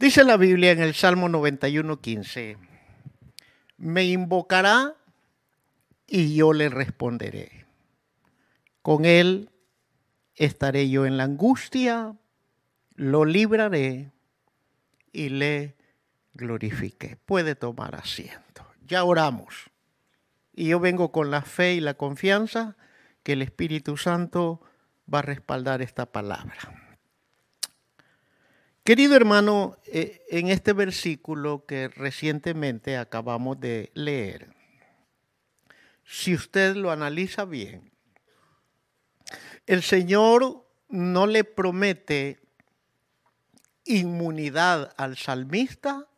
Dice la Biblia en el Salmo 91, 15, me invocará y yo le responderé. Con él estaré yo en la angustia, lo libraré y le glorifique. Puede tomar asiento. Ya oramos. Y yo vengo con la fe y la confianza que el Espíritu Santo va a respaldar esta palabra. Querido hermano, eh, en este versículo que recientemente acabamos de leer, si usted lo analiza bien, el Señor no le promete inmunidad al salmista,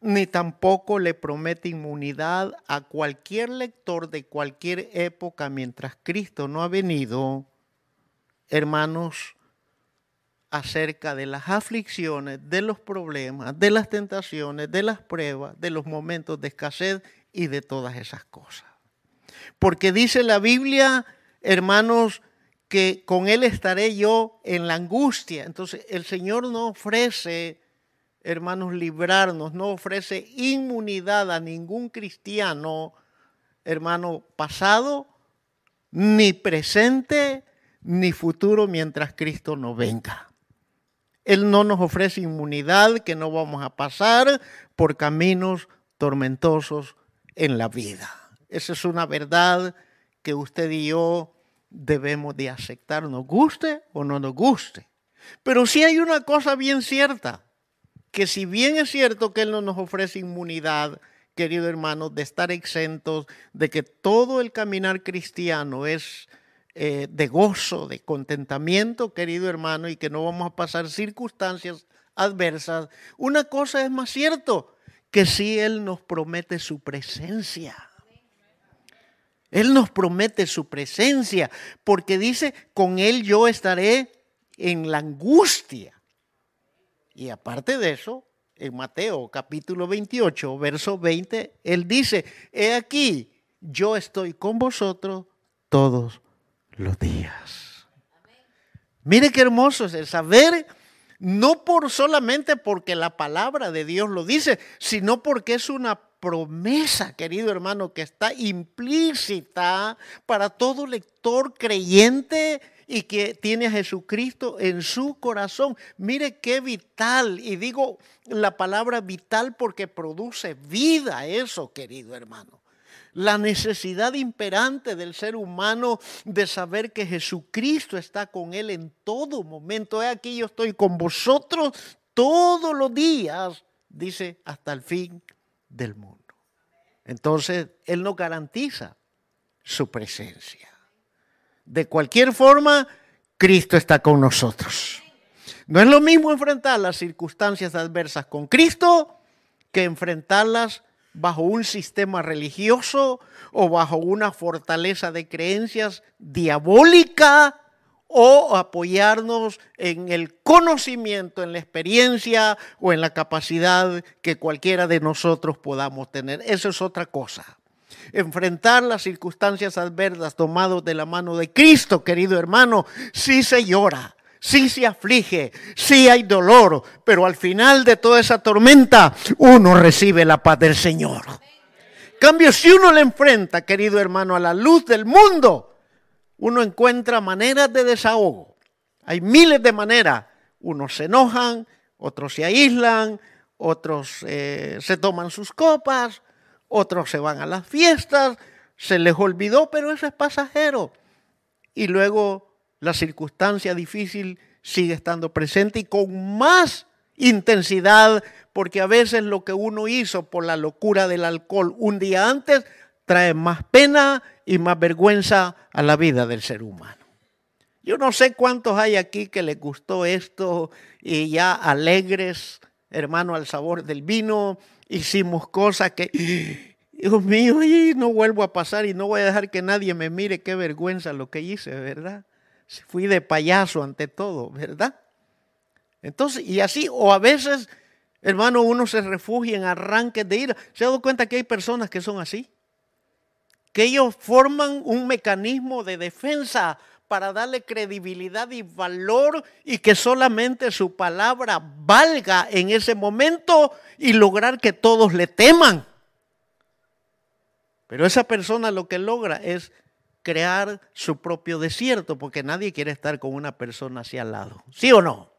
ni tampoco le promete inmunidad a cualquier lector de cualquier época mientras Cristo no ha venido, hermanos, acerca de las aflicciones, de los problemas, de las tentaciones, de las pruebas, de los momentos de escasez y de todas esas cosas. Porque dice la Biblia, hermanos, que con Él estaré yo en la angustia. Entonces el Señor no ofrece, hermanos, librarnos, no ofrece inmunidad a ningún cristiano, hermano, pasado, ni presente, ni futuro mientras Cristo no venga. Él no nos ofrece inmunidad que no vamos a pasar por caminos tormentosos en la vida. Esa es una verdad que usted y yo debemos de aceptar, nos guste o no nos guste. Pero sí hay una cosa bien cierta, que si bien es cierto que Él no nos ofrece inmunidad, querido hermano, de estar exentos, de que todo el caminar cristiano es eh, de gozo, de contentamiento, querido hermano, y que no vamos a pasar circunstancias adversas, una cosa es más cierto, que si Él nos promete su presencia. Él nos promete su presencia, porque dice, con Él yo estaré en la angustia. Y aparte de eso, en Mateo capítulo 28, verso 20, Él dice, he aquí, yo estoy con vosotros todos los días. Mire qué hermoso es el saber, no por solamente porque la palabra de Dios lo dice, sino porque es una promesa, querido hermano, que está implícita para todo lector creyente y que tiene a Jesucristo en su corazón. Mire qué vital, y digo la palabra vital porque produce vida eso, querido hermano la necesidad imperante del ser humano de saber que Jesucristo está con él en todo momento. He aquí yo estoy con vosotros todos los días, dice, hasta el fin del mundo. Entonces, Él nos garantiza su presencia. De cualquier forma, Cristo está con nosotros. No es lo mismo enfrentar las circunstancias adversas con Cristo que enfrentarlas bajo un sistema religioso o bajo una fortaleza de creencias diabólica o apoyarnos en el conocimiento, en la experiencia o en la capacidad que cualquiera de nosotros podamos tener. Eso es otra cosa. Enfrentar las circunstancias adversas tomados de la mano de Cristo, querido hermano, sí se llora, sí se aflige, sí hay dolor, pero al final de toda esa tormenta uno recibe la paz del Señor. Cambio, si uno le enfrenta, querido hermano, a la luz del mundo, uno encuentra maneras de desahogo. Hay miles de maneras. Unos se enojan, otros se aíslan, otros eh, se toman sus copas, otros se van a las fiestas, se les olvidó, pero eso es pasajero. Y luego la circunstancia difícil sigue estando presente y con más intensidad, porque a veces lo que uno hizo por la locura del alcohol un día antes trae más pena y más vergüenza a la vida del ser humano. Yo no sé cuántos hay aquí que les gustó esto y ya alegres, hermano, al sabor del vino, hicimos cosas que, Dios mío, y no vuelvo a pasar y no voy a dejar que nadie me mire qué vergüenza lo que hice, ¿verdad? Fui de payaso ante todo, ¿verdad? Entonces, y así, o a veces, hermano, uno se refugia en arranques de ira. ¿Se ha dado cuenta que hay personas que son así? que ellos forman un mecanismo de defensa para darle credibilidad y valor y que solamente su palabra valga en ese momento y lograr que todos le teman. Pero esa persona lo que logra es crear su propio desierto, porque nadie quiere estar con una persona así al lado. ¿Sí o no?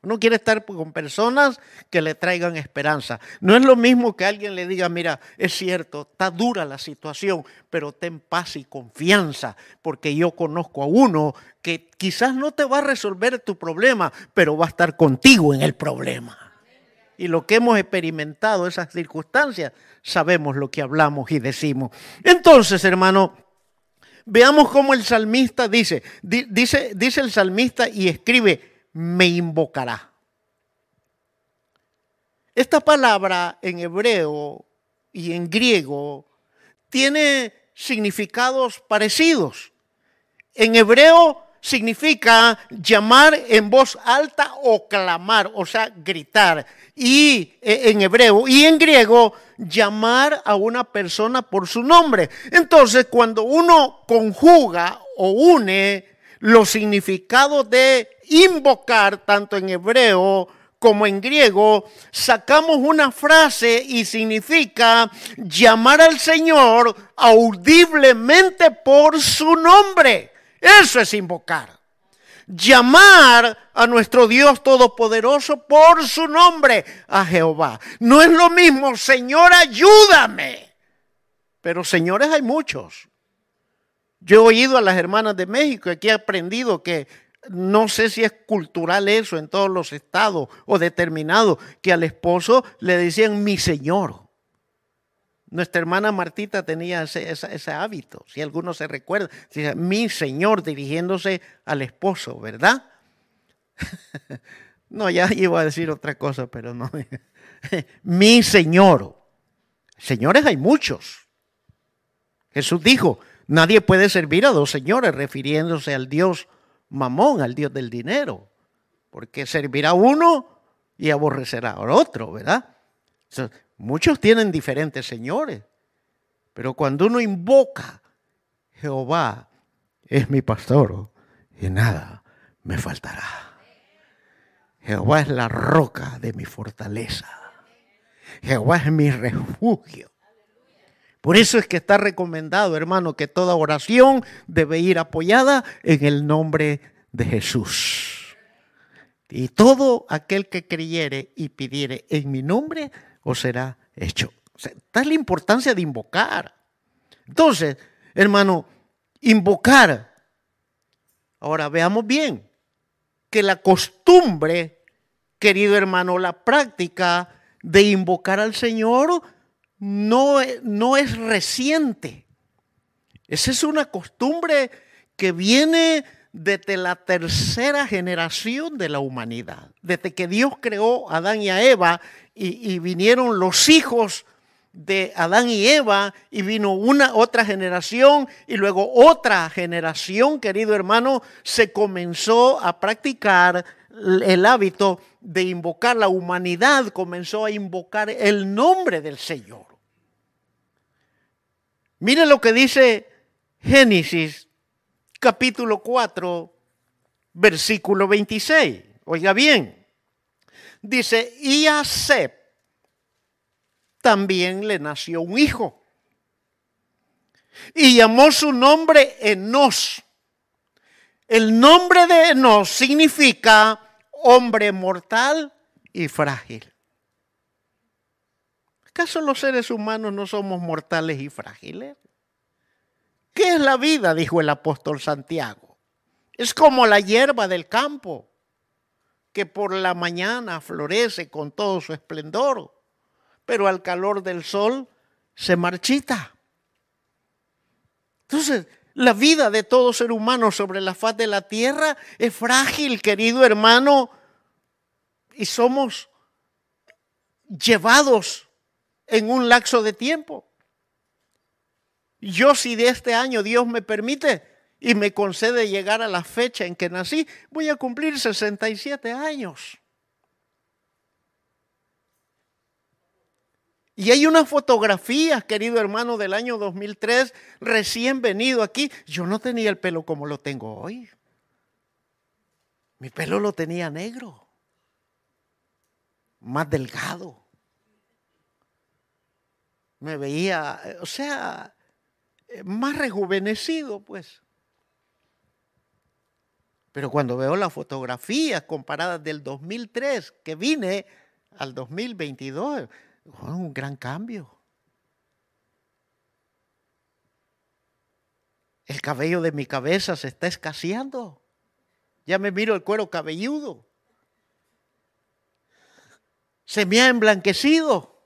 Uno quiere estar con personas que le traigan esperanza. No es lo mismo que alguien le diga, mira, es cierto, está dura la situación, pero ten paz y confianza, porque yo conozco a uno que quizás no te va a resolver tu problema, pero va a estar contigo en el problema. Y lo que hemos experimentado, esas circunstancias, sabemos lo que hablamos y decimos. Entonces, hermano, veamos cómo el salmista dice, dice, dice el salmista y escribe, me invocará. Esta palabra en hebreo y en griego tiene significados parecidos. En hebreo significa llamar en voz alta o clamar, o sea, gritar. Y e, en hebreo y en griego llamar a una persona por su nombre. Entonces, cuando uno conjuga o une los significados de invocar, tanto en hebreo como en griego, sacamos una frase y significa llamar al Señor audiblemente por su nombre. Eso es invocar. Llamar a nuestro Dios Todopoderoso por su nombre, a Jehová. No es lo mismo, Señor, ayúdame. Pero señores hay muchos. Yo he oído a las hermanas de México y aquí he aprendido que no sé si es cultural eso en todos los estados o determinado, que al esposo le decían mi señor. Nuestra hermana Martita tenía ese, hábito, si alguno se recuerda, decía, mi señor dirigiéndose al esposo, ¿verdad? no, ya iba a decir otra cosa, pero no. mi señor. Señores hay muchos. Jesús dijo, Nadie puede servir a dos señores, refiriéndose al Dios mamón, al Dios del dinero, porque servirá uno y aborrecerá al otro, ¿verdad? Muchos tienen diferentes señores, pero cuando uno invoca, Jehová es mi pastor y nada me faltará. Jehová es la roca de mi fortaleza. Jehová es mi refugio. Por eso es que está recomendado, hermano, que toda oración debe ir apoyada en el nombre de Jesús. Y todo aquel que creyere y pidiere en mi nombre, os será hecho. O sea, es la importancia de invocar. Entonces, hermano, invocar. Ahora veamos bien que la costumbre, querido hermano, la práctica de invocar al Señor no, no es reciente. Esa es una costumbre que viene desde la tercera generación de la humanidad. Desde que Dios creó a Adán y a Eva y, y, vinieron los hijos de Adán y Eva y vino una otra generación y luego otra generación, querido hermano, se comenzó a practicar el hábito de invocar, la humanidad comenzó a invocar el nombre del Señor. Mire lo que dice Génesis capítulo 4, versículo 26. Oiga bien. Dice, y a Seb también le nació un hijo. Y llamó su nombre Enos. El nombre de Enos significa hombre mortal y frágil. ¿Acaso los seres humanos no somos mortales y frágiles? ¿Qué es la vida? dijo el apóstol Santiago. Es como la hierba del campo, que por la mañana florece con todo su esplendor, pero al calor del sol se marchita. Entonces, la vida de todo ser humano sobre la faz de la tierra es frágil, querido hermano, y somos llevados en un lapso de tiempo. Yo si de este año Dios me permite y me concede llegar a la fecha en que nací, voy a cumplir 67 años. Y hay unas fotografías, querido hermano, del año 2003, recién venido aquí. Yo no tenía el pelo como lo tengo hoy. Mi pelo lo tenía negro, más delgado. Me veía, o sea, más rejuvenecido, pues. Pero cuando veo las fotografías comparadas del 2003 que vine al 2022, un gran cambio. El cabello de mi cabeza se está escaseando. Ya me miro el cuero cabelludo. Se me ha emblanquecido.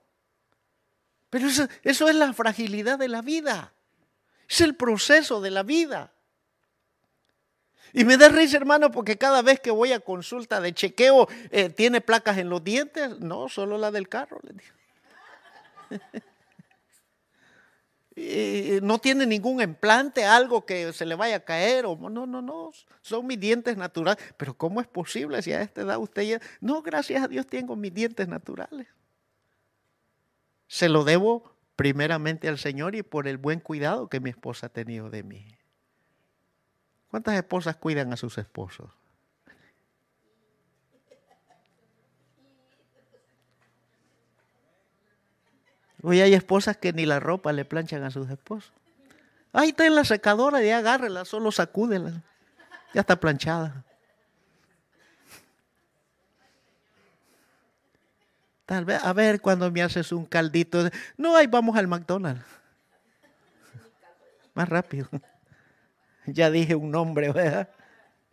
Pero eso, eso, es la fragilidad de la vida. Es el proceso de la vida. Y me da risa, hermano, porque cada vez que voy a consulta de chequeo, eh, ¿tiene placas en los dientes? No, solo la del carro. y no tiene ningún implante, algo que se le vaya a caer. O, no, no, no, son mis dientes naturales. Pero ¿cómo es posible si a esta edad usted ya... No, gracias a Dios tengo mis dientes naturales. Se lo debo primeramente al Señor y por el buen cuidado que mi esposa ha tenido de mí. ¿Cuántas esposas cuidan a sus esposos? Hoy hay esposas que ni la ropa le planchan a sus esposos. Ahí está en la secadora, ya agárrela, solo sacúdela. Ya está planchada. Tal vez, a ver cuando me haces un caldito. No, ahí vamos al McDonald's. Más rápido. Ya dije un nombre, ¿verdad?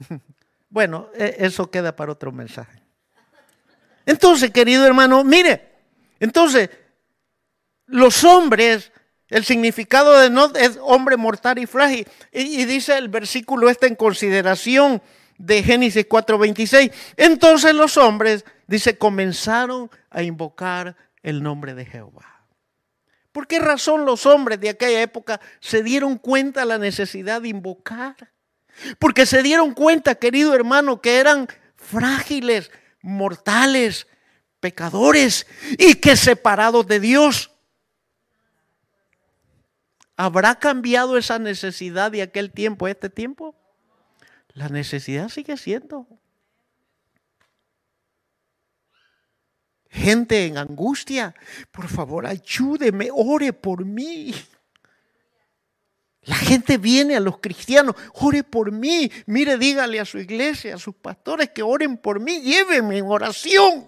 Bueno, e, eso queda para otro mensaje. Entonces, querido hermano, mire, entonces, los hombres, el significado de no es hombre mortal y frágil. Y, dice el versículo este en consideración de Génesis 4:26. Entonces los hombres, dice, comenzaron a invocar el nombre de Jehová. ¿Por qué razón los hombres de aquella época se dieron cuenta de la necesidad de invocar? Porque se dieron cuenta, querido hermano, que eran frágiles, mortales, pecadores y que separados de Dios. ¿Habrá cambiado esa necesidad de aquel tiempo a este tiempo? La necesidad sigue siendo. gente en angustia, por favor ayúdeme, ore por mí. La gente viene a los cristianos, ore por mí. Mire, dígale a su iglesia, a sus pastores que oren por mí, llévenme en oración.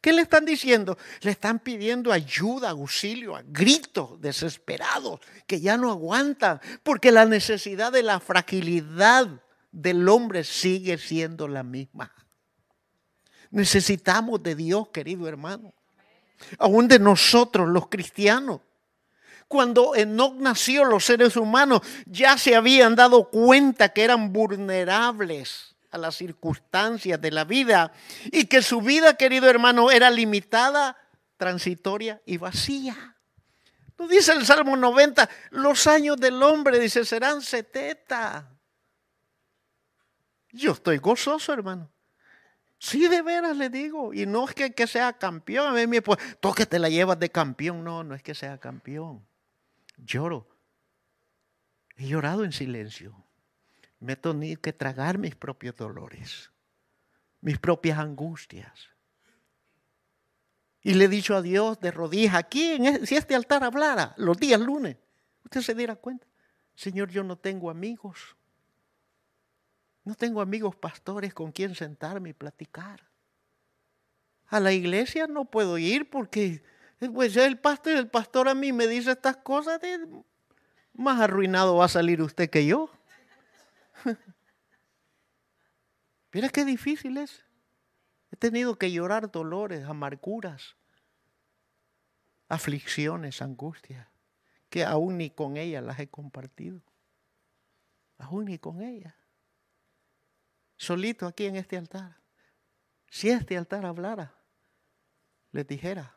¿Qué le están diciendo? Le están pidiendo ayuda, auxilio, a gritos desesperados, que ya no aguantan, porque la necesidad de la fragilidad del hombre sigue siendo la misma. Necesitamos de Dios, querido hermano. Aún de nosotros, los cristianos. Cuando Enoch nació, los seres humanos ya se habían dado cuenta que eran vulnerables a las circunstancias de la vida y que su vida, querido hermano, era limitada, transitoria y vacía. Nos dice el Salmo 90, los años del hombre, dice, serán 70. Yo estoy gozoso, hermano. Sí, de veras le digo. Y no es que, sea campeón. A mí me pues, tú que te la llevas de campeón. No, no es que sea campeón. Lloro. He llorado en silencio. Me he tenido que tragar mis propios dolores, mis propias angustias. Y le he dicho a Dios de rodillas, aquí, en si este altar hablara los días lunes, usted se diera cuenta, Señor, yo no tengo amigos. No tengo amigos pastores con quien sentarme y platicar. A la iglesia no puedo ir porque pues el pastor, el pastor a mí me dice estas cosas, más arruinado va a salir usted que yo. Mira qué difícil es. He tenido que llorar dolores, amarguras, aflicciones, angustias, que aún ni con ella las he compartido. Aún ni con ella solito aquí en este altar. Si este altar hablara, les dijera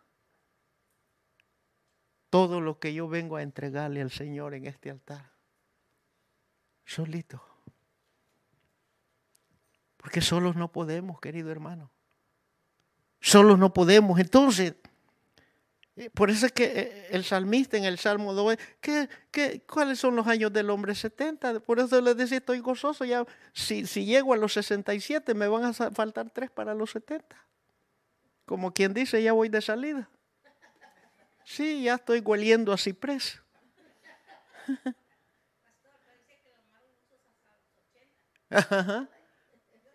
todo lo que yo vengo a entregarle al Señor en este altar. Solito. Porque solos no podemos, querido hermano. Solos no podemos. Entonces, Por eso es que eh, el salmista en el Salmo 2, ¿qué, qué, cuáles son los años del hombre 70? Por eso les decía, estoy gozoso, ya si, si llego a los 67 me van a faltar tres para los 70. Como quien dice, ya voy de salida. Sí, ya estoy hueliendo a ciprés.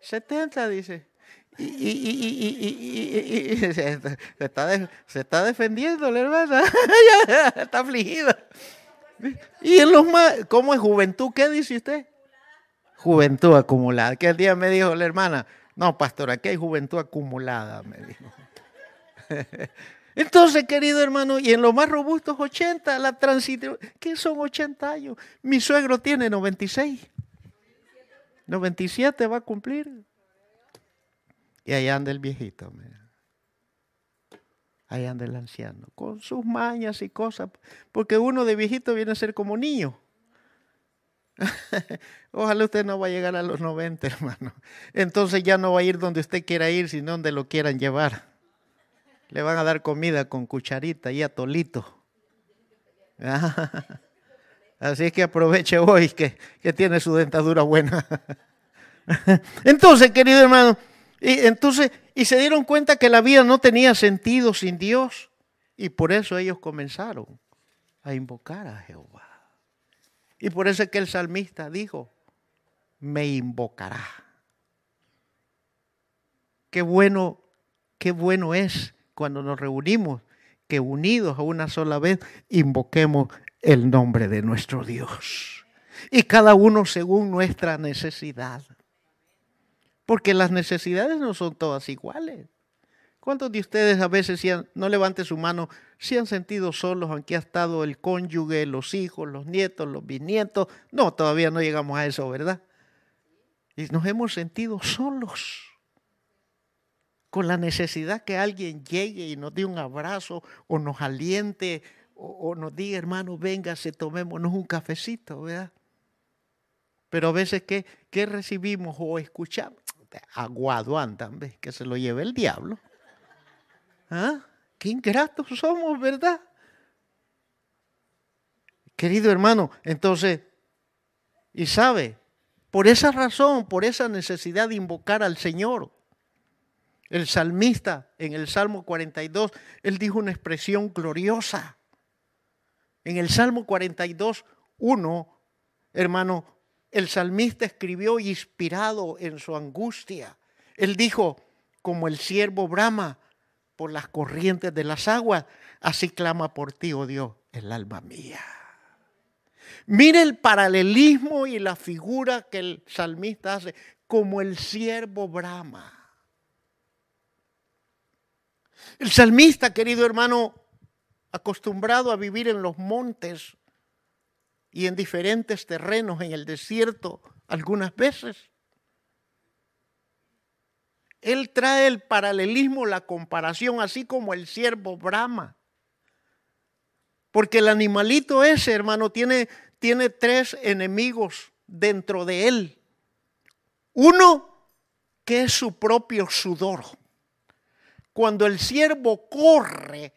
70 dice. Y, se, está se, está defendiendo la hermana. está afligida. Y en los más, ¿cómo es juventud? ¿Qué dice usted? Juventud acumulada. Que el día me dijo la hermana, no, pastor, aquí hay juventud acumulada, me dijo. Entonces, querido hermano, y en los más robustos 80, la transición, ¿qué son 80 años? Mi suegro tiene 96. 97 va a cumplir. Y ahí anda el viejito, mira. Ahí anda el anciano, con sus mañas y cosas. Porque uno de viejito viene a ser como niño. Ojalá usted no va a llegar a los 90, hermano. Entonces ya no va a ir donde usted quiera ir, sino donde lo quieran llevar. Le van a dar comida con cucharita y atolito. Así que aproveche hoy que tiene su dentadura buena. Entonces, querido hermano, y entonces, y se dieron cuenta que la vida no tenía sentido sin Dios. Y por eso ellos comenzaron a invocar a Jehová. Y por eso es que el salmista dijo, me invocará. Qué bueno, qué bueno es cuando nos reunimos, que unidos a una sola vez invoquemos el nombre de nuestro Dios. Y cada uno según nuestra necesidad. Porque las necesidades no son todas iguales. ¿Cuántos de ustedes a veces, si no levante su mano, se han sentido solos, aunque ha estado el cónyuge, los hijos, los nietos, los bisnietos? No, todavía no llegamos a eso, ¿verdad? Y nos hemos sentido solos, con la necesidad que alguien llegue y nos dé un abrazo o nos aliente o, nos diga, hermano, véngase, tomémonos un cafecito, ¿verdad? Pero a veces, ¿qué, qué recibimos o escuchamos? Aguado andan. Que se lo lleve el diablo. ¿Ah? Qué ingratos somos, ¿verdad? Querido hermano, entonces, y sabe, por esa razón, por esa necesidad de invocar al Señor, el salmista en el Salmo 42, él dijo una expresión gloriosa. En el Salmo 42, 1, hermano, el salmista escribió inspirado en su angustia. Él dijo, como el siervo brama por las corrientes de las aguas, así clama por ti, oh Dios, el alma mía. Mire el paralelismo y la figura que el salmista hace, como el siervo brama. El salmista, querido hermano, acostumbrado a vivir en los montes, y en diferentes terrenos en el desierto algunas veces. Él trae el paralelismo, la comparación, así como el siervo Brahma. Porque el animalito ese, hermano, tiene, tiene tres enemigos dentro de él. Uno, que es su propio sudor. Cuando el siervo corre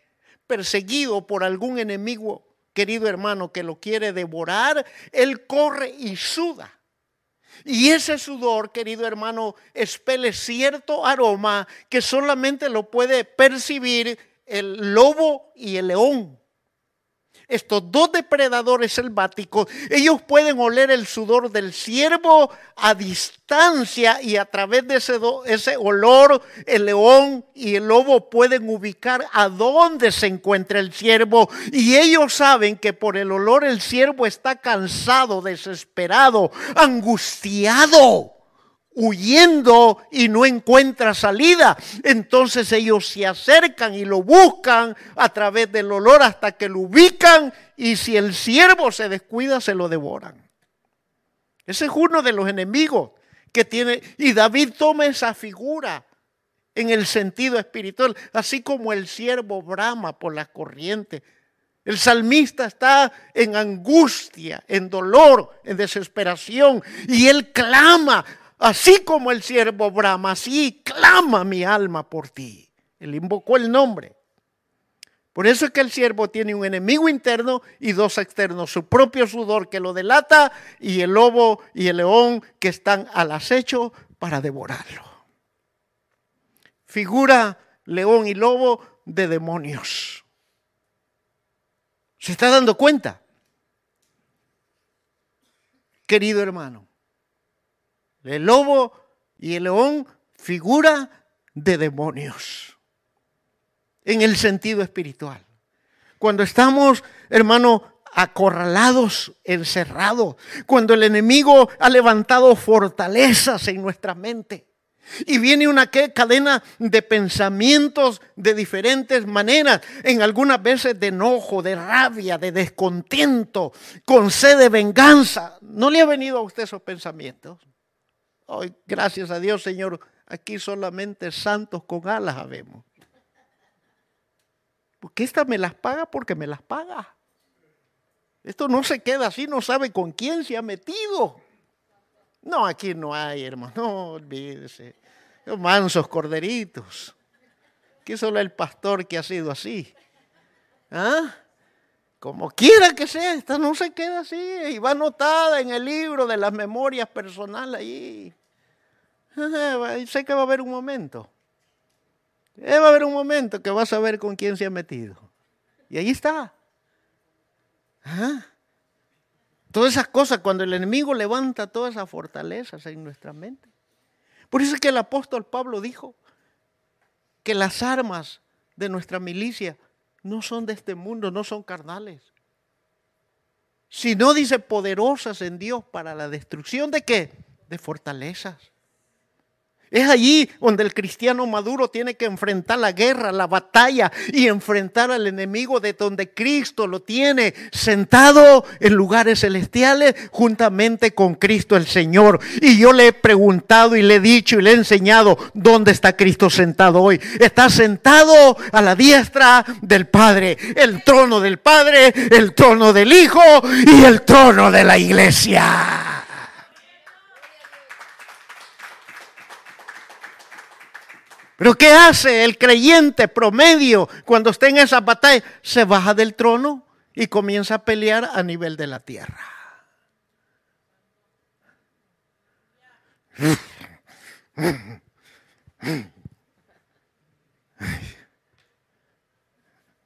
perseguido por algún enemigo querido hermano, que lo quiere devorar, él corre y suda. Y ese sudor, querido hermano, espele cierto aroma que solamente lo puede percibir el lobo y el león estos dos depredadores selváticos, ellos pueden oler el sudor del ciervo a distancia y a través de ese, ese olor el león y el lobo pueden ubicar a dónde se encuentra el ciervo. Y ellos saben que por el olor el ciervo está cansado, desesperado, angustiado huyendo y no encuentra salida. Entonces ellos se acercan y lo buscan a través del olor hasta que lo ubican y si el siervo se descuida se lo devoran. Ese es uno de los enemigos que tiene y David toma esa figura en el sentido espiritual, así como el siervo brama por las corrientes. El salmista está en angustia, en dolor, en desesperación y él clama, Así como el siervo brama, así clama mi alma por ti. Él invocó el nombre. Por eso es que el siervo tiene un enemigo interno y dos externos, su propio sudor que lo delata y el lobo y el león que están al acecho para devorarlo. Figura león y lobo de demonios. ¿Se está dando cuenta? Querido hermano, el lobo y el león figura de demonios en el sentido espiritual. Cuando estamos, hermano, acorralados, encerrados, cuando el enemigo ha levantado fortalezas en nuestra mente. Y viene una cadena de pensamientos de diferentes maneras, en algunas veces de enojo, de rabia, de descontento, con sed de venganza. ¿No le ha venido a usted esos pensamientos? Gracias a Dios, Señor, aquí solamente santos con alas habemos. Porque esta me las paga porque me las paga. Esto no se queda así, no sabe con quién se ha metido. No, aquí no hay, hermano, no olvídese. Los mansos corderitos. Aquí solo el pastor que ha sido así. ¿Ah? Como quiera que sea, esta no se queda así. Y va anotada en el libro de las memorias personales ahí. Sé que va a haber un momento. Eh, va a haber un momento que vas a ver con quién se ha metido. Y ahí está. Todas esas cosas, cuando el enemigo levanta todas esas fortalezas en nuestra mente. Por eso es que el apóstol Pablo dijo que las armas de nuestra milicia no son de este mundo, no son carnales. Sino, dice, poderosas en Dios para la destrucción de qué? De fortalezas. Es allí donde el cristiano maduro tiene que enfrentar la guerra, la batalla y enfrentar al enemigo de donde Cristo lo tiene sentado en lugares celestiales juntamente con Cristo el Señor. Y yo le he preguntado y le he dicho y le he enseñado dónde está Cristo sentado hoy. Está sentado a la diestra del Padre, el trono del Padre, el trono del Hijo y el trono de la iglesia. Pero ¿qué hace el creyente promedio cuando está en esa batalla? Se baja del trono y comienza a pelear a nivel de la tierra.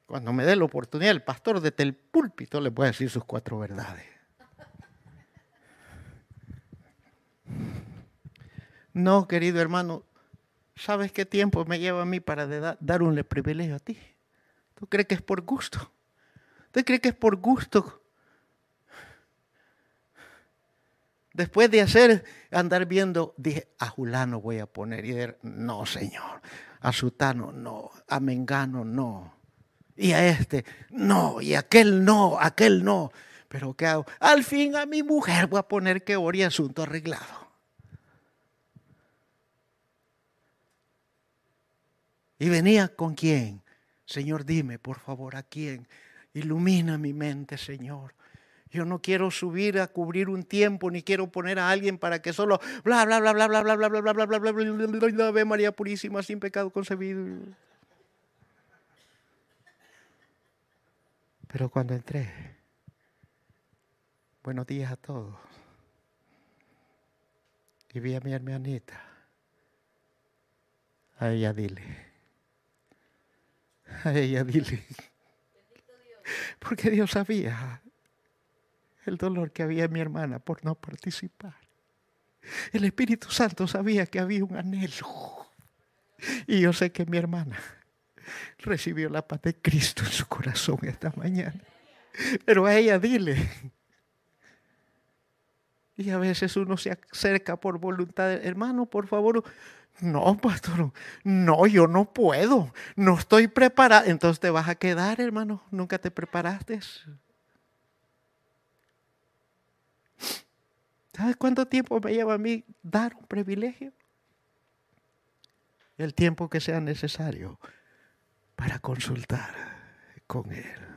Cuando me dé la oportunidad, el pastor desde el púlpito le puede decir sus cuatro verdades. No, querido hermano, ¿Sabes qué tiempo me lleva a mí para dar un privilegio a ti? ¿Tú crees que es por gusto? ¿Tú crees que es por gusto? Después de hacer, andar viendo, dije, a Julano voy a poner. Y no, Señor. A Sutano, no. A Mengano, no. Y a este, no. Y a aquel, no. Aquel, no. Pero ¿qué hago? Al fin a mi mujer voy a poner que ore asunto arreglado. Y venía con quién. Señor, dime, por favor, a quién. Ilumina mi mente, Señor. Yo no quiero subir a cubrir un tiempo, ni quiero poner a alguien para que solo bla bla bla bla bla bla bla bla bla bla bla bla bla bla María Purísima sin pecado concebido. Pero cuando entré, buenos días a todos. Y vi a mi hermanita. A ella dile a ella, dile. Porque Dios sabía el dolor que había en mi hermana por no participar. El Espíritu Santo sabía que había un anhelo. Y yo sé que mi hermana recibió la paz de Cristo en su corazón esta mañana. Pero a ella dile. Y a veces uno se acerca por voluntad. Hermano, por favor, no, pastor, no, yo no puedo, no estoy preparado. Entonces te vas a quedar, hermano, nunca te preparaste. ¿Sabes cuánto tiempo me lleva a mí dar un privilegio? El tiempo que sea necesario para consultar con Él.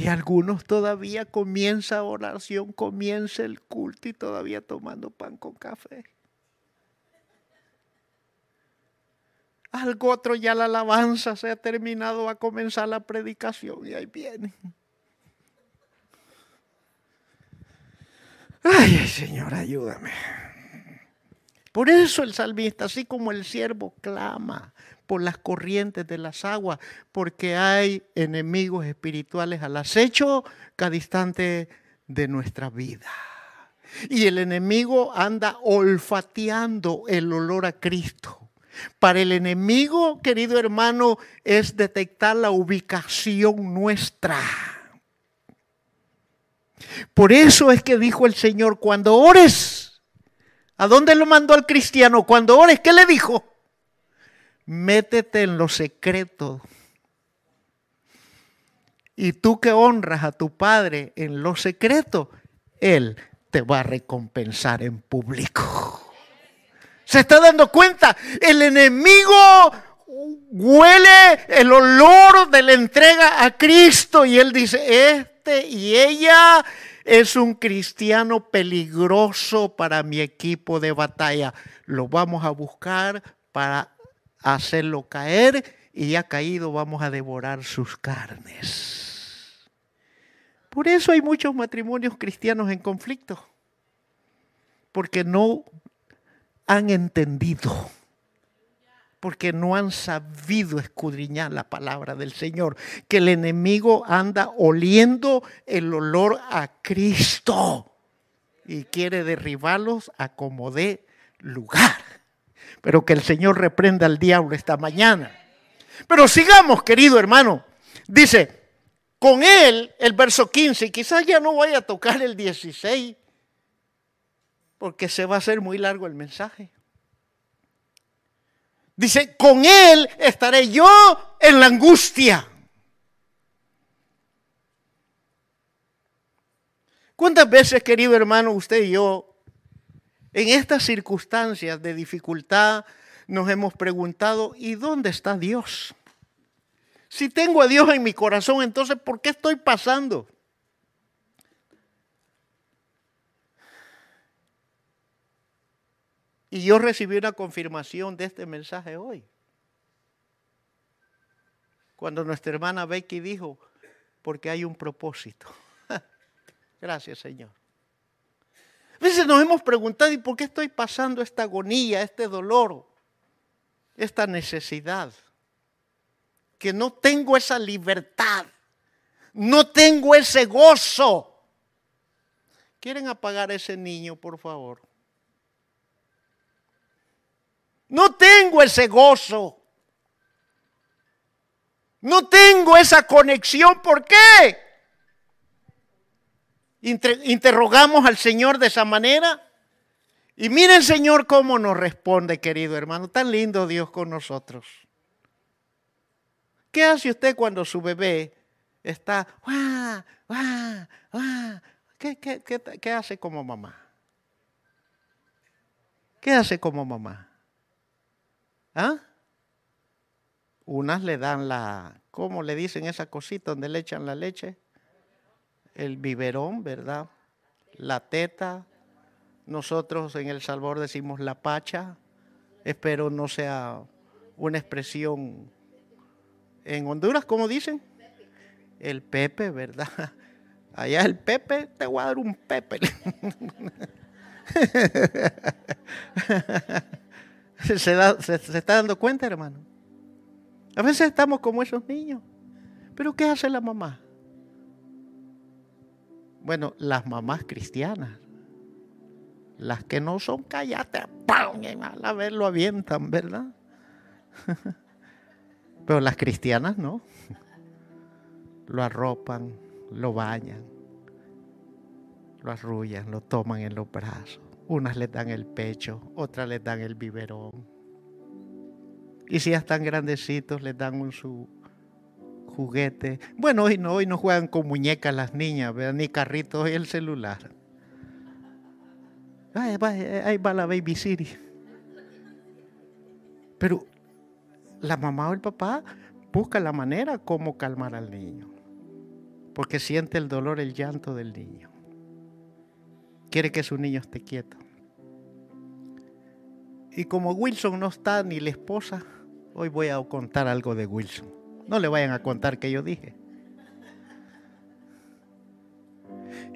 Y algunos todavía comienza oración, comienza el culto y todavía tomando pan con café. Algo otro ya la alabanza se ha terminado, va a comenzar la predicación y ahí viene. Ay, Señor, ayúdame. Por eso el salmista, así como el siervo clama por las corrientes de las aguas, porque hay enemigos espirituales al acecho cada instante de nuestra vida. Y el enemigo anda olfateando el olor a Cristo. Para el enemigo, querido hermano, es detectar la ubicación nuestra. Por eso es que dijo el Señor, cuando ores, ¿a dónde lo mandó al cristiano? Cuando ores, ¿qué le dijo? Métete en lo secreto. Y tú que honras a tu Padre en lo secreto, Él te va a recompensar en público. ¿Se está dando cuenta? El enemigo huele el olor de la entrega a Cristo y él dice, este y ella es un cristiano peligroso para mi equipo de batalla. Lo vamos a buscar para hacerlo caer y ya caído vamos a devorar sus carnes. Por eso hay muchos matrimonios cristianos en conflicto, porque no han entendido, porque no han sabido escudriñar la palabra del Señor, que el enemigo anda oliendo el olor a Cristo y quiere derribarlos a como dé lugar. Pero que el Señor reprenda al diablo esta mañana. Pero sigamos, querido hermano. Dice, con él, el verso 15, y quizás ya no voy a tocar el 16, porque se va a hacer muy largo el mensaje. Dice, con él estaré yo en la angustia. ¿Cuántas veces, querido hermano, usted y yo, en estas circunstancias de dificultad, nos hemos preguntado, ¿y dónde está Dios? Si tengo a Dios en mi corazón, entonces ¿por qué estoy pasando? Y yo recibí una confirmación de este mensaje hoy. Cuando nuestra hermana Becky dijo, porque hay un propósito. Gracias, Señor. A veces nos hemos preguntado, ¿y por qué estoy pasando esta agonía, este dolor, esta necesidad? que no tengo esa libertad, no tengo ese gozo. ¿Quieren apagar a ese niño, por favor? No tengo ese gozo. No tengo esa conexión. ¿Por qué? Interrogamos al Señor de esa manera. Y miren, Señor, cómo nos responde, querido hermano. Tan lindo Dios con nosotros. ¿Qué hace usted cuando su bebé está, ¿Qué, hace como mamá? ¿Qué hace como mamá? ¿Ah? Unas le dan la, ¿cómo le dicen esa cosita donde le echan la leche? El biberón, ¿verdad? La teta. Nosotros en El Salvador decimos la pacha. Espero no sea una expresión en Honduras, ¿cómo dicen? El Pepe, ¿verdad? Allá el Pepe, te voy a dar un Pepe. ¿Se, se, está dando cuenta, hermano? A veces estamos como esos niños. Pero ¿qué hace la mamá? Bueno, las mamás cristianas. Las que no son calladas, ¡pam! a ver lo avientan, ¿verdad? Pero las cristianas no. Lo arropan, lo bañan, lo arrullan, lo toman en los brazos. Unas le dan el pecho, otras le dan el biberón. Y si ya están grandecitos, les dan un su juguete. Bueno, hoy no, hoy no juegan con muñecas las niñas, ni carritos, hoy el celular. Ahí va, ahí va la Baby City. Pero la mamá o el papá busca la manera como calmar al niño, porque siente el dolor, el llanto del niño. Quiere que su niño esté quieto. Y como Wilson no está ni la esposa, Hoy voy a contar algo de Wilson. No le vayan a contar que yo dije.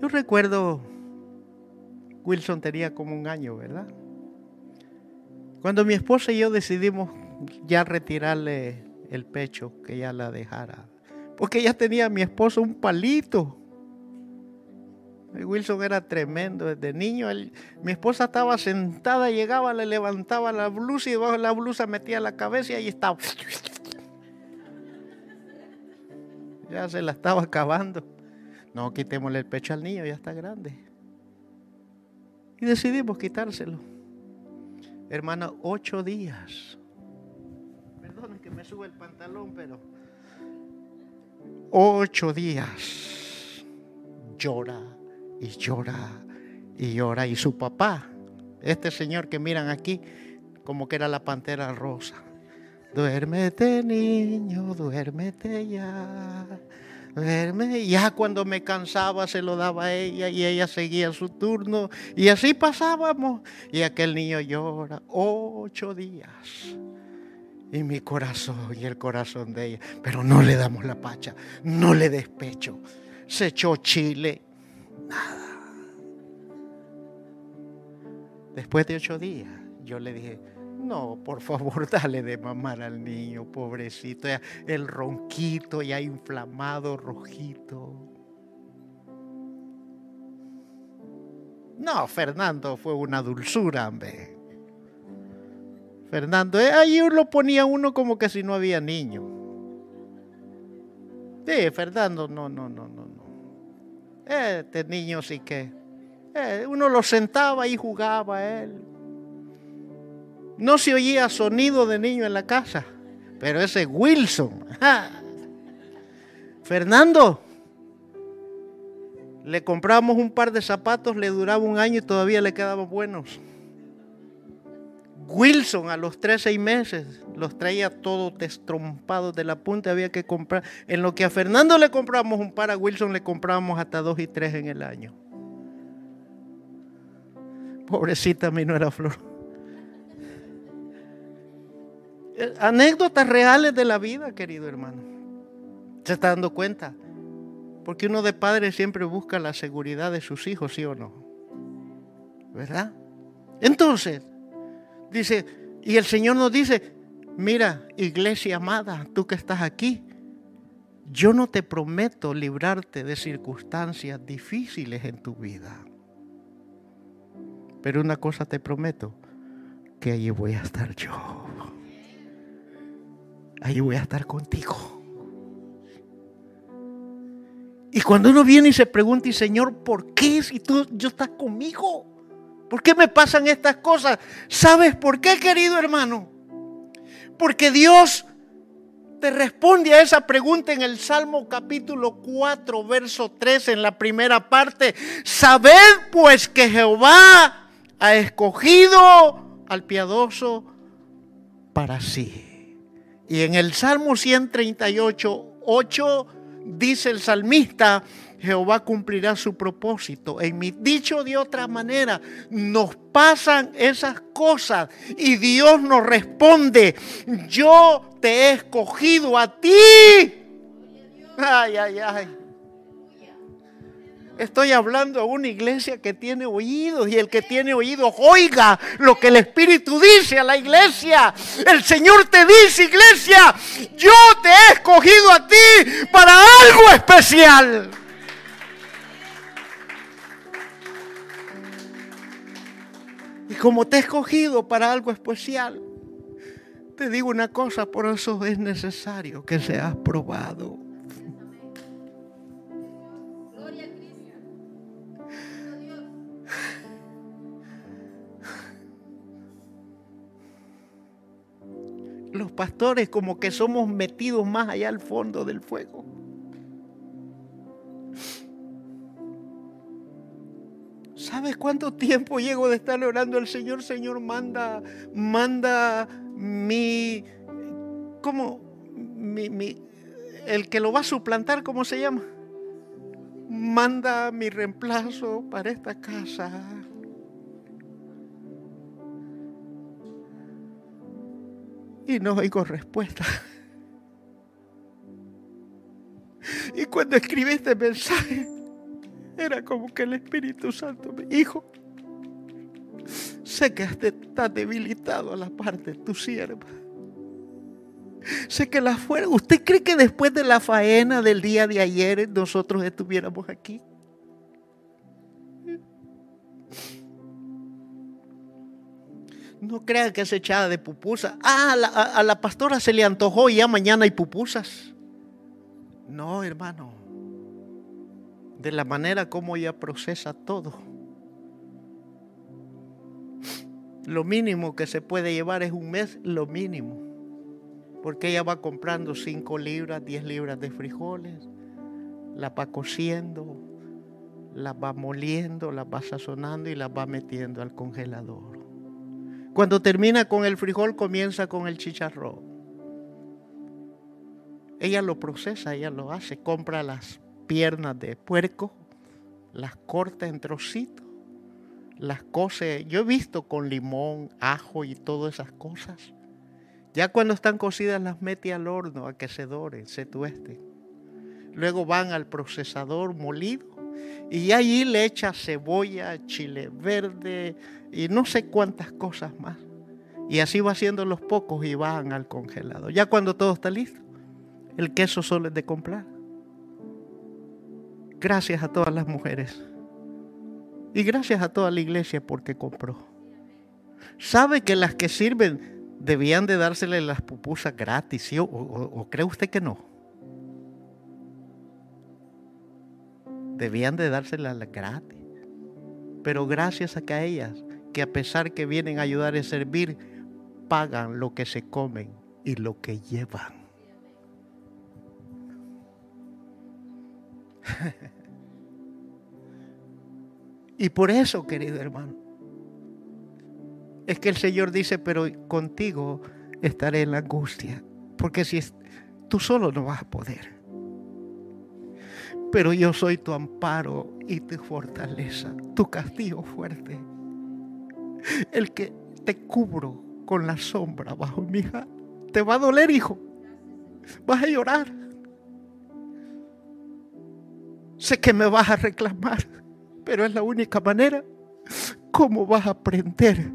Yo recuerdo, Wilson tenía como un año, ¿verdad? Cuando mi esposa y yo decidimos ya retirarle el pecho, que ya la dejara. Porque ya tenía mi esposo un palito. Wilson era tremendo desde niño. mi esposa estaba sentada, llegaba, le levantaba la blusa y debajo de la blusa metía la cabeza y ahí estaba. Ya se la estaba acabando. No, quitémosle el pecho al niño, ya está grande. Y decidimos quitárselo. Hermana, ocho días. Perdonen que me sube el pantalón, pero ocho días llora y llora y llora. Y su papá, este señor que miran aquí, como que era la pantera rosa. Duérmete niño, duérmete ya. Duerme. Ya cuando me cansaba se lo daba a ella y ella seguía su turno. Y así pasábamos. Y aquel niño llora ocho días. Y mi corazón y el corazón de ella. Pero no le damos la pacha, no le despecho. Se echó chile, nada. Después de ocho días, yo le dije, no, por favor, dale de mamar al niño, pobrecito. El ronquito ya inflamado, rojito. No, Fernando fue una dulzura, hombre. Fernando, eh, ahí lo ponía uno como que si no había niño. Sí, Fernando, no, no, no, no, no. Este niño sí que. Eh, uno lo sentaba y jugaba él. No se oía sonido de niño en la casa, pero ese Wilson. Fernando, le compramos un par de zapatos, le duraba un año y todavía le quedaban buenos. Wilson a los tres, seis meses los traía todos destrompados de la punta, había que comprar. En lo que a Fernando le compramos un par, a Wilson le comprábamos hasta dos y tres en el año. Pobrecita mi no era flor. Anécdotas reales de la vida, querido hermano. ¿Se está dando cuenta? Porque uno de padres siempre busca la seguridad de sus hijos, ¿sí o no? ¿Verdad? Entonces, dice, y el Señor nos dice, mira, iglesia amada, tú que estás aquí, yo no te prometo librarte de circunstancias difíciles en tu vida. Pero una cosa te prometo, que allí voy a estar yo ahí voy a estar contigo. Y cuando uno viene y se pregunta, y Señor, ¿por qué si tú yo estás conmigo? ¿Por qué me pasan estas cosas? ¿Sabes por qué, querido hermano? Porque Dios te responde a esa pregunta en el Salmo capítulo 4, verso 3, en la primera parte. Sabed pues que Jehová ha escogido al piadoso para sí. Y en el Salmo 138, 8 dice el salmista, Jehová cumplirá su propósito. En mi dicho de otra manera, nos pasan esas cosas y Dios nos responde, yo te he escogido a ti. Ay, ay, ay. Estoy hablando a una iglesia que tiene oídos y el que tiene oídos oiga lo que el Espíritu dice a la iglesia. El Señor te dice, iglesia, yo te he escogido a ti para algo especial. Y como te he escogido para algo especial, te digo una cosa, por eso es necesario que seas probado. Los pastores como que somos metidos más allá al fondo del fuego. ¿Sabes cuánto tiempo llego de estar orando al Señor? Señor, manda, manda mi, ¿cómo? Mi, mi, el que lo va a suplantar, ¿cómo se llama? Manda mi reemplazo para esta casa. Y no oigo respuesta. Y cuando escribí este mensaje, era como que el Espíritu Santo me dijo, sé que está debilitado a la parte de tu sierva. Sé que la fuera. ¿Usted cree que después de la faena del día de ayer nosotros estuviéramos aquí? No crean que se echada de pupusas. Ah, a la, pastora se le antojó y ya mañana hay pupusas. No, hermano. De la manera como ella procesa todo. Lo mínimo que se puede llevar es un mes, lo mínimo. Porque ella va comprando 5 libras, 10 libras de frijoles, la va cociendo, la va moliendo, la va sazonando y la va metiendo al congelador. Cuando termina con el frijol, comienza con el chicharrón. Ella lo procesa, ella lo hace, compra las piernas de puerco, las corta en trocitos, las cose. Yo he visto con limón, ajo y todas esas cosas. Ya cuando están cocidas las mete al horno a que se doren, se tuesten. Luego van al procesador molido y allí le echa cebolla, chile verde y no sé cuántas cosas más. Y así va haciendo los pocos y van al congelado. Ya cuando todo está listo, el queso solo es de comprar. Gracias a todas las mujeres. Y gracias a toda la iglesia porque compró. ¿Sabe que las que sirven debían de dársele las pupusas gratis? ¿sí? o cree usted que no? Debían de dárselas gratis. Pero gracias a que a ellas, que a pesar que vienen a ayudar a servir, pagan lo que se comen y lo que llevan. y por eso, querido hermano, es que el Señor dice, pero contigo estaré en la angustia. Porque si tú solo no vas a poder pero yo soy tu amparo y tu fortaleza, tu castillo fuerte, el que te cubro con la sombra bajo mi hija. Te va a doler, hijo. Vas a llorar. Sé que me vas a reclamar, pero es la única manera. ¿Cómo vas a aprender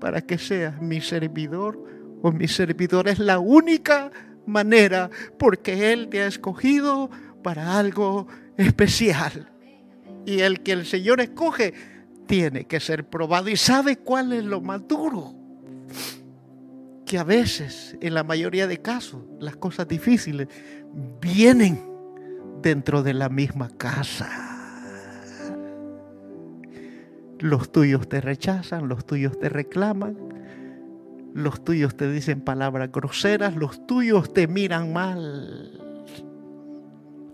para que seas mi servidor o mi servidor? Es la única manera porque Él te ha escogido para algo especial. Y el que el Señor escoge tiene que ser probado. ¿Y sabe cuál es lo más duro? Que a veces, en la mayoría de casos, las cosas difíciles vienen dentro de la misma casa. Los tuyos te rechazan, los tuyos te reclaman, los tuyos te dicen palabras groseras, los tuyos te miran mal.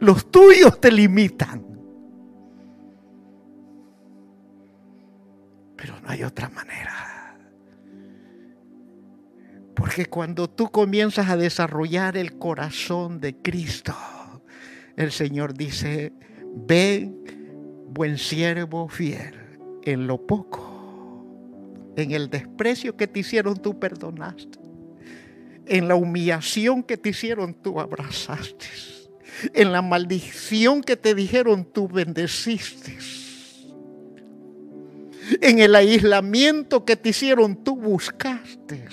Los tuyos te limitan. Pero no hay otra manera. Porque cuando tú comienzas a desarrollar el corazón de Cristo, el Señor dice, ven, buen siervo fiel, en lo poco, en el desprecio que te hicieron tú perdonaste, en la humillación que te hicieron tú abrazaste en la maldición que te dijeron tú bendeciste. En el aislamiento que te hicieron tú buscaste.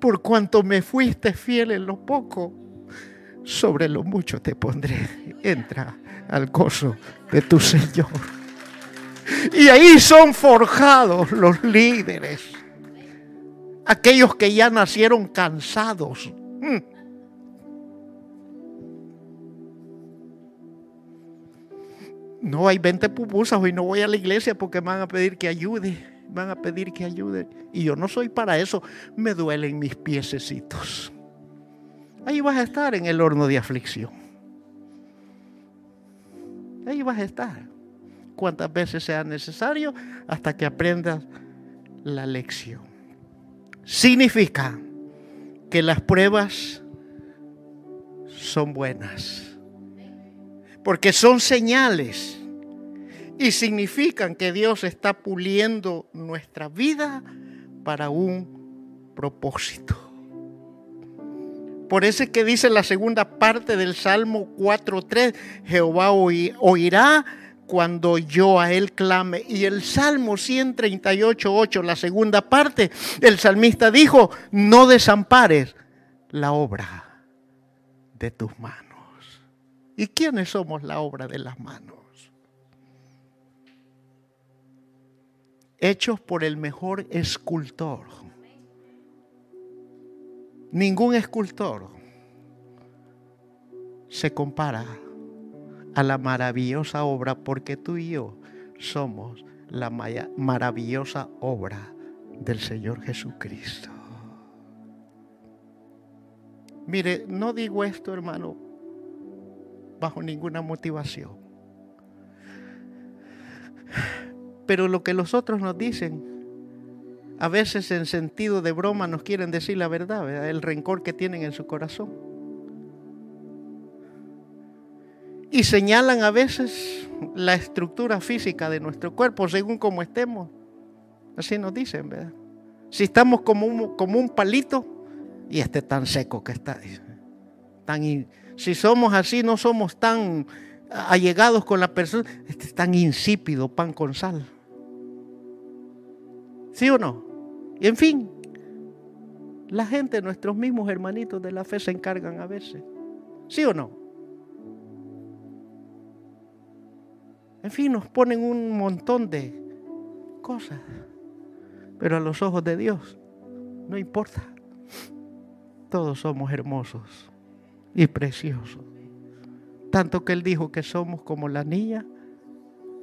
Por cuanto me fuiste fiel en lo poco, sobre lo mucho te pondré. Entra al gozo de tu Señor. Y ahí son forjados los líderes. Aquellos que ya nacieron cansados. No hay 20 pupusas, hoy no voy a la iglesia porque van a pedir que ayude, van a pedir que ayude. Y yo no soy para eso, me duelen mis piececitos. Ahí vas a estar en el horno de aflicción. Ahí vas a estar. Cuantas veces sea necesario hasta que aprendas la lección. Significa que las pruebas son buenas porque son señales y significan que Dios está puliendo nuestra vida para un propósito. Por eso es que dice la segunda parte del Salmo 4.3, Jehová oirá cuando yo a él clame. Y el Salmo 138.8, la segunda parte, el salmista dijo, no desampares la obra de tus manos. ¿Y quiénes somos la obra de las manos? Hechos por el mejor escultor Ningún escultor se compara a la maravillosa obra porque tú y yo somos la maravillosa obra del Señor Jesucristo. Mire, no digo esto, hermano, bajo ninguna motivación. Pero lo que los otros nos dicen a veces en sentido de broma nos quieren decir la verdad, el rencor que tienen en su corazón. Y señalan a veces la estructura física de nuestro cuerpo según como estemos. Así nos dicen, ¿verdad? Si estamos como un, como un palito y este tan seco que está. Tan, si somos así, no somos tan allegados con la persona, este es tan insípido pan con sal. ¿Sí o no? Y en fin, la gente, nuestros mismos hermanitos de la fe se encargan a veces. ¿Sí o no? En fin, nos ponen un montón de cosas. Pero a los ojos de Dios no importa. Todos somos hermosos y preciosos. Tanto que Él dijo que somos como la niña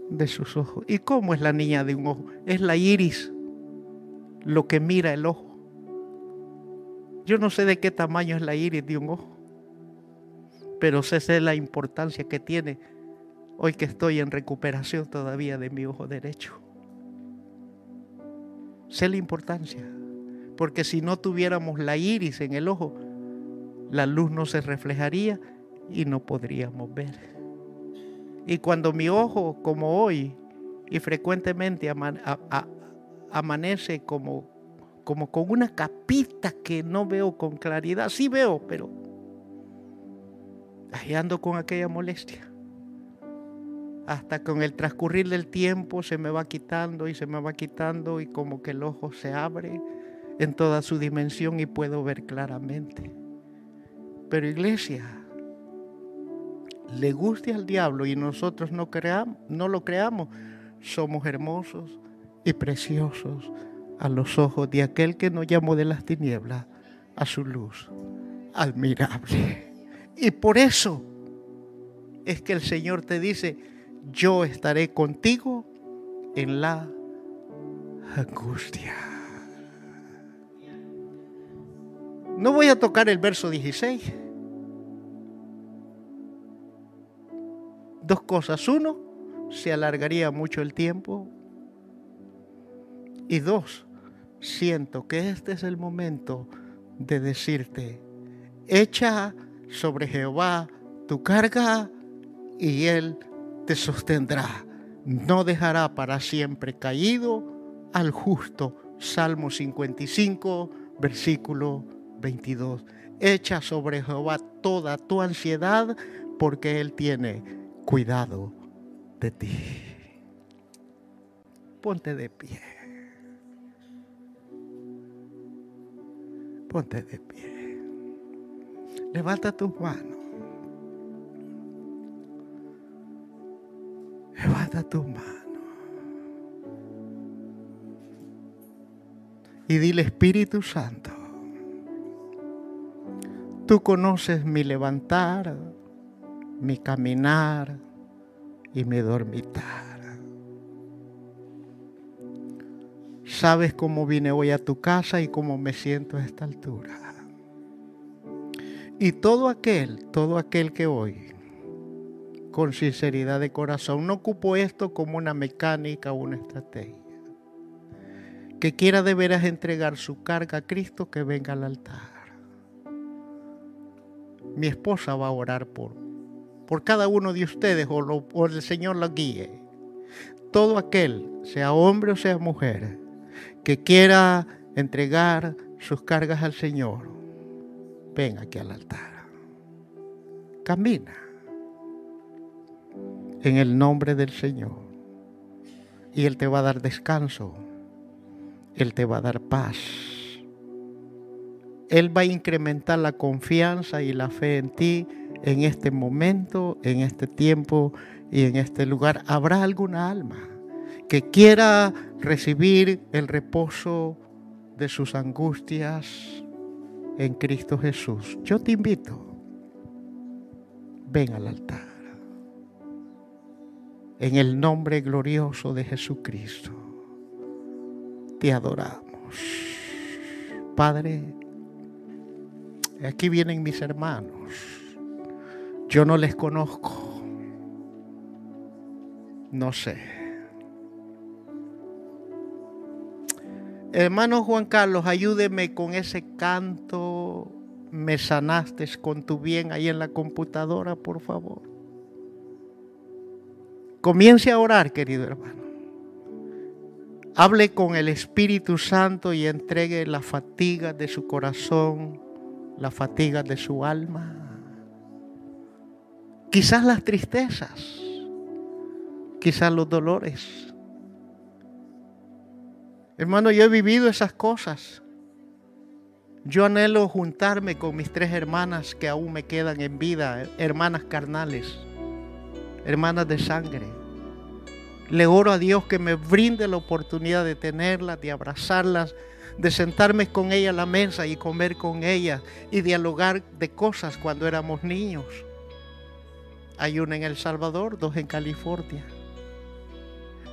de sus ojos. ¿Y cómo es la niña de un ojo? Es la iris lo que mira el ojo. Yo no sé de qué tamaño es la iris de un ojo, pero sé, la importancia que tiene hoy que estoy en recuperación todavía de mi ojo derecho. Sé la importancia, porque si no tuviéramos la iris en el ojo, la luz no se reflejaría y no podríamos ver. Y cuando mi ojo, como hoy, y frecuentemente amanece como, como con una capita que no veo con claridad. Sí veo, pero ahí ando con aquella molestia. Hasta con el transcurrir del tiempo se me va quitando y se me va quitando y como que el ojo se abre en toda su dimensión y puedo ver claramente. Pero iglesia, le guste al diablo y nosotros no, creamos, no lo creamos, somos hermosos, y preciosos a los ojos de aquel que nos llamó de las tinieblas a su luz admirable. Y por eso es que el Señor te dice, yo estaré contigo en la angustia. No voy a tocar el verso 16. Dos cosas. Uno, se alargaría mucho el tiempo y dos, siento que este es el momento de decirte, echa sobre Jehová tu carga y él te sostendrá. No dejará para siempre caído al justo. Salmo 55, versículo 22. Echa sobre Jehová toda tu ansiedad porque Él tiene cuidado de ti. Ponte de pie. Ponte de pie. Levanta tus manos. Levanta tus manos. Y dile Espíritu Santo. Tú conoces mi levantar, mi caminar y mi dormitar. Sabes cómo vine hoy a tu casa y cómo me siento a esta altura. Y todo aquel, todo aquel que hoy, con sinceridad de corazón, no ocupo esto como una mecánica o una estrategia, que quiera de veras entregar su carga a Cristo, que venga al altar. Mi esposa va a orar por, por cada uno de ustedes o, o el Señor la guíe. Todo aquel, sea hombre o sea mujer, que quiera entregar sus cargas al Señor, ven aquí al altar. Camina en el nombre del Señor. Y Él te va a dar descanso. Él te va a dar paz. Él va a incrementar la confianza y la fe en ti en este momento, en este tiempo y en este lugar. Habrá alguna alma que quiera recibir el reposo de sus angustias en Cristo Jesús. Yo te invito, ven al altar. En el nombre glorioso de Jesucristo, te adoramos. Padre, aquí vienen mis hermanos. Yo no les conozco. No sé. Hermano Juan Carlos, ayúdeme con ese canto. Me sanaste con tu bien ahí en la computadora, por favor. Comience a orar, querido hermano. Hable con el Espíritu Santo y entregue la fatiga de su corazón, la fatiga de su alma. Quizás las tristezas, quizás los dolores. Hermano, yo he vivido esas cosas. Yo anhelo juntarme con mis tres hermanas que aún me quedan en vida, hermanas carnales hermanas de sangre. Le oro a Dios que me brinde la oportunidad de tenerlas, de abrazarlas, de sentarme con ellas a la mesa y comer con ellas y dialogar de cosas cuando éramos niños. Hay una en El Salvador, dos en California.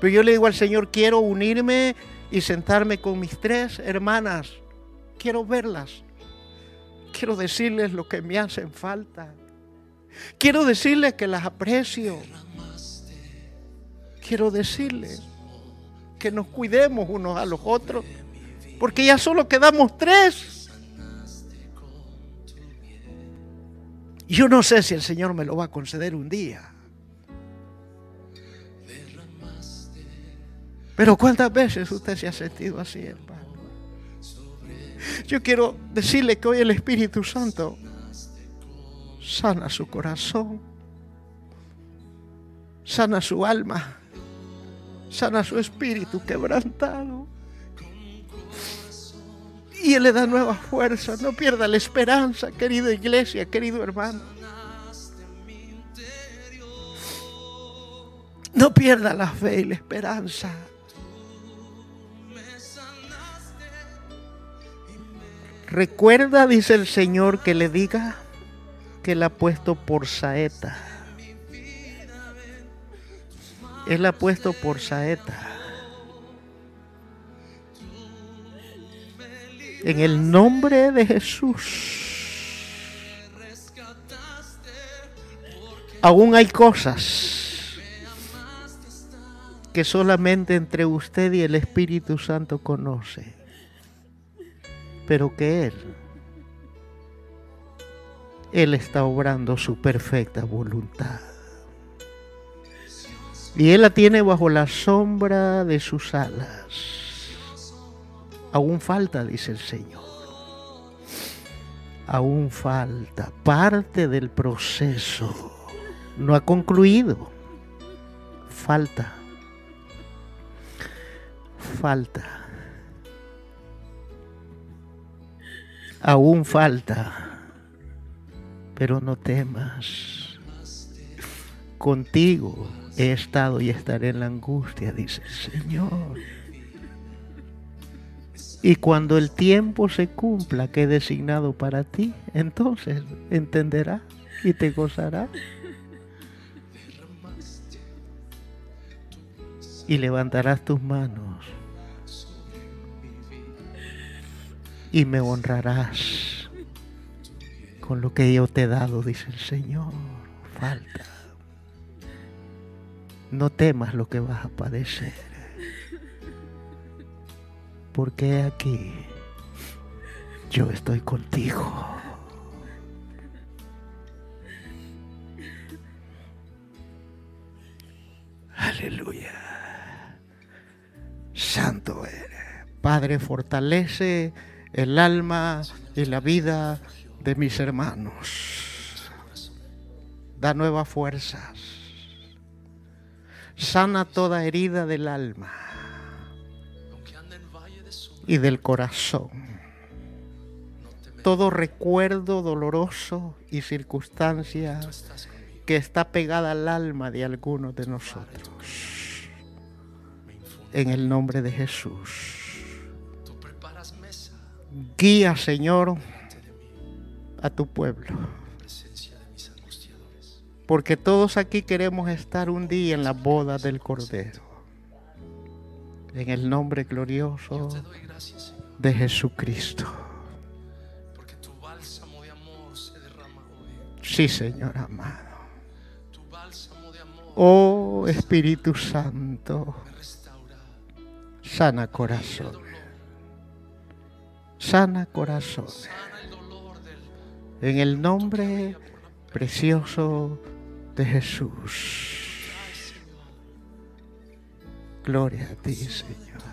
Pero yo le digo al Señor, quiero unirme y sentarme con mis tres hermanas. Quiero verlas. Quiero decirles lo que me hacen falta. Quiero decirles que las aprecio. Quiero decirles que nos cuidemos unos a los otros, porque ya solo quedamos tres. Yo no sé si el Señor me lo va a conceder un día. Pero ¿cuántas veces usted se ha sentido así, hermano? Yo quiero decirle que hoy el Espíritu Santo sana su corazón, sana su alma, sana su espíritu quebrantado. Y Él le da nueva fuerza. No pierda la esperanza, querida iglesia, querido hermano. No pierda la fe y la esperanza. Recuerda, dice el Señor, que le diga que Él ha puesto por saeta. Él ha puesto por saeta. En el nombre de Jesús. Aún hay cosas que solamente entre usted y el Espíritu Santo conoce, pero que Él él está obrando su perfecta voluntad. Y Él la tiene bajo la sombra de sus alas. Aún falta, dice el Señor. Aún falta. Parte del proceso no ha concluido. Falta. Falta. Aún falta pero no temas. Contigo he estado y estaré en la angustia, dice el Señor. Y cuando el tiempo se cumpla que he designado para ti, entonces entenderás y te gozarás. Y levantarás tus manos y me honrarás con lo que yo te he dado, dice el Señor. Falta. No temas lo que vas a padecer. Porque aquí yo estoy contigo. Aleluya. Santo eres. Padre, fortalece el alma y la vida de mis hermanos. Da nuevas fuerzas. Sana toda herida del alma y del corazón. Todo recuerdo doloroso y circunstancia que está pegada al alma de algunos de nosotros. En el nombre de Jesús. Guía, Señor, a tu pueblo. Porque todos aquí queremos estar un día en la boda del Cordero. En el nombre glorioso gracias, Señor, de Jesucristo. porque tu bálsamo de amor se derrama hoy. Sí, Señor amado. Tu bálsamo de amor Oh Espíritu Santo, sana corazón, sana corazón. En el nombre precioso de Jesús. Gloria a ti, Señor.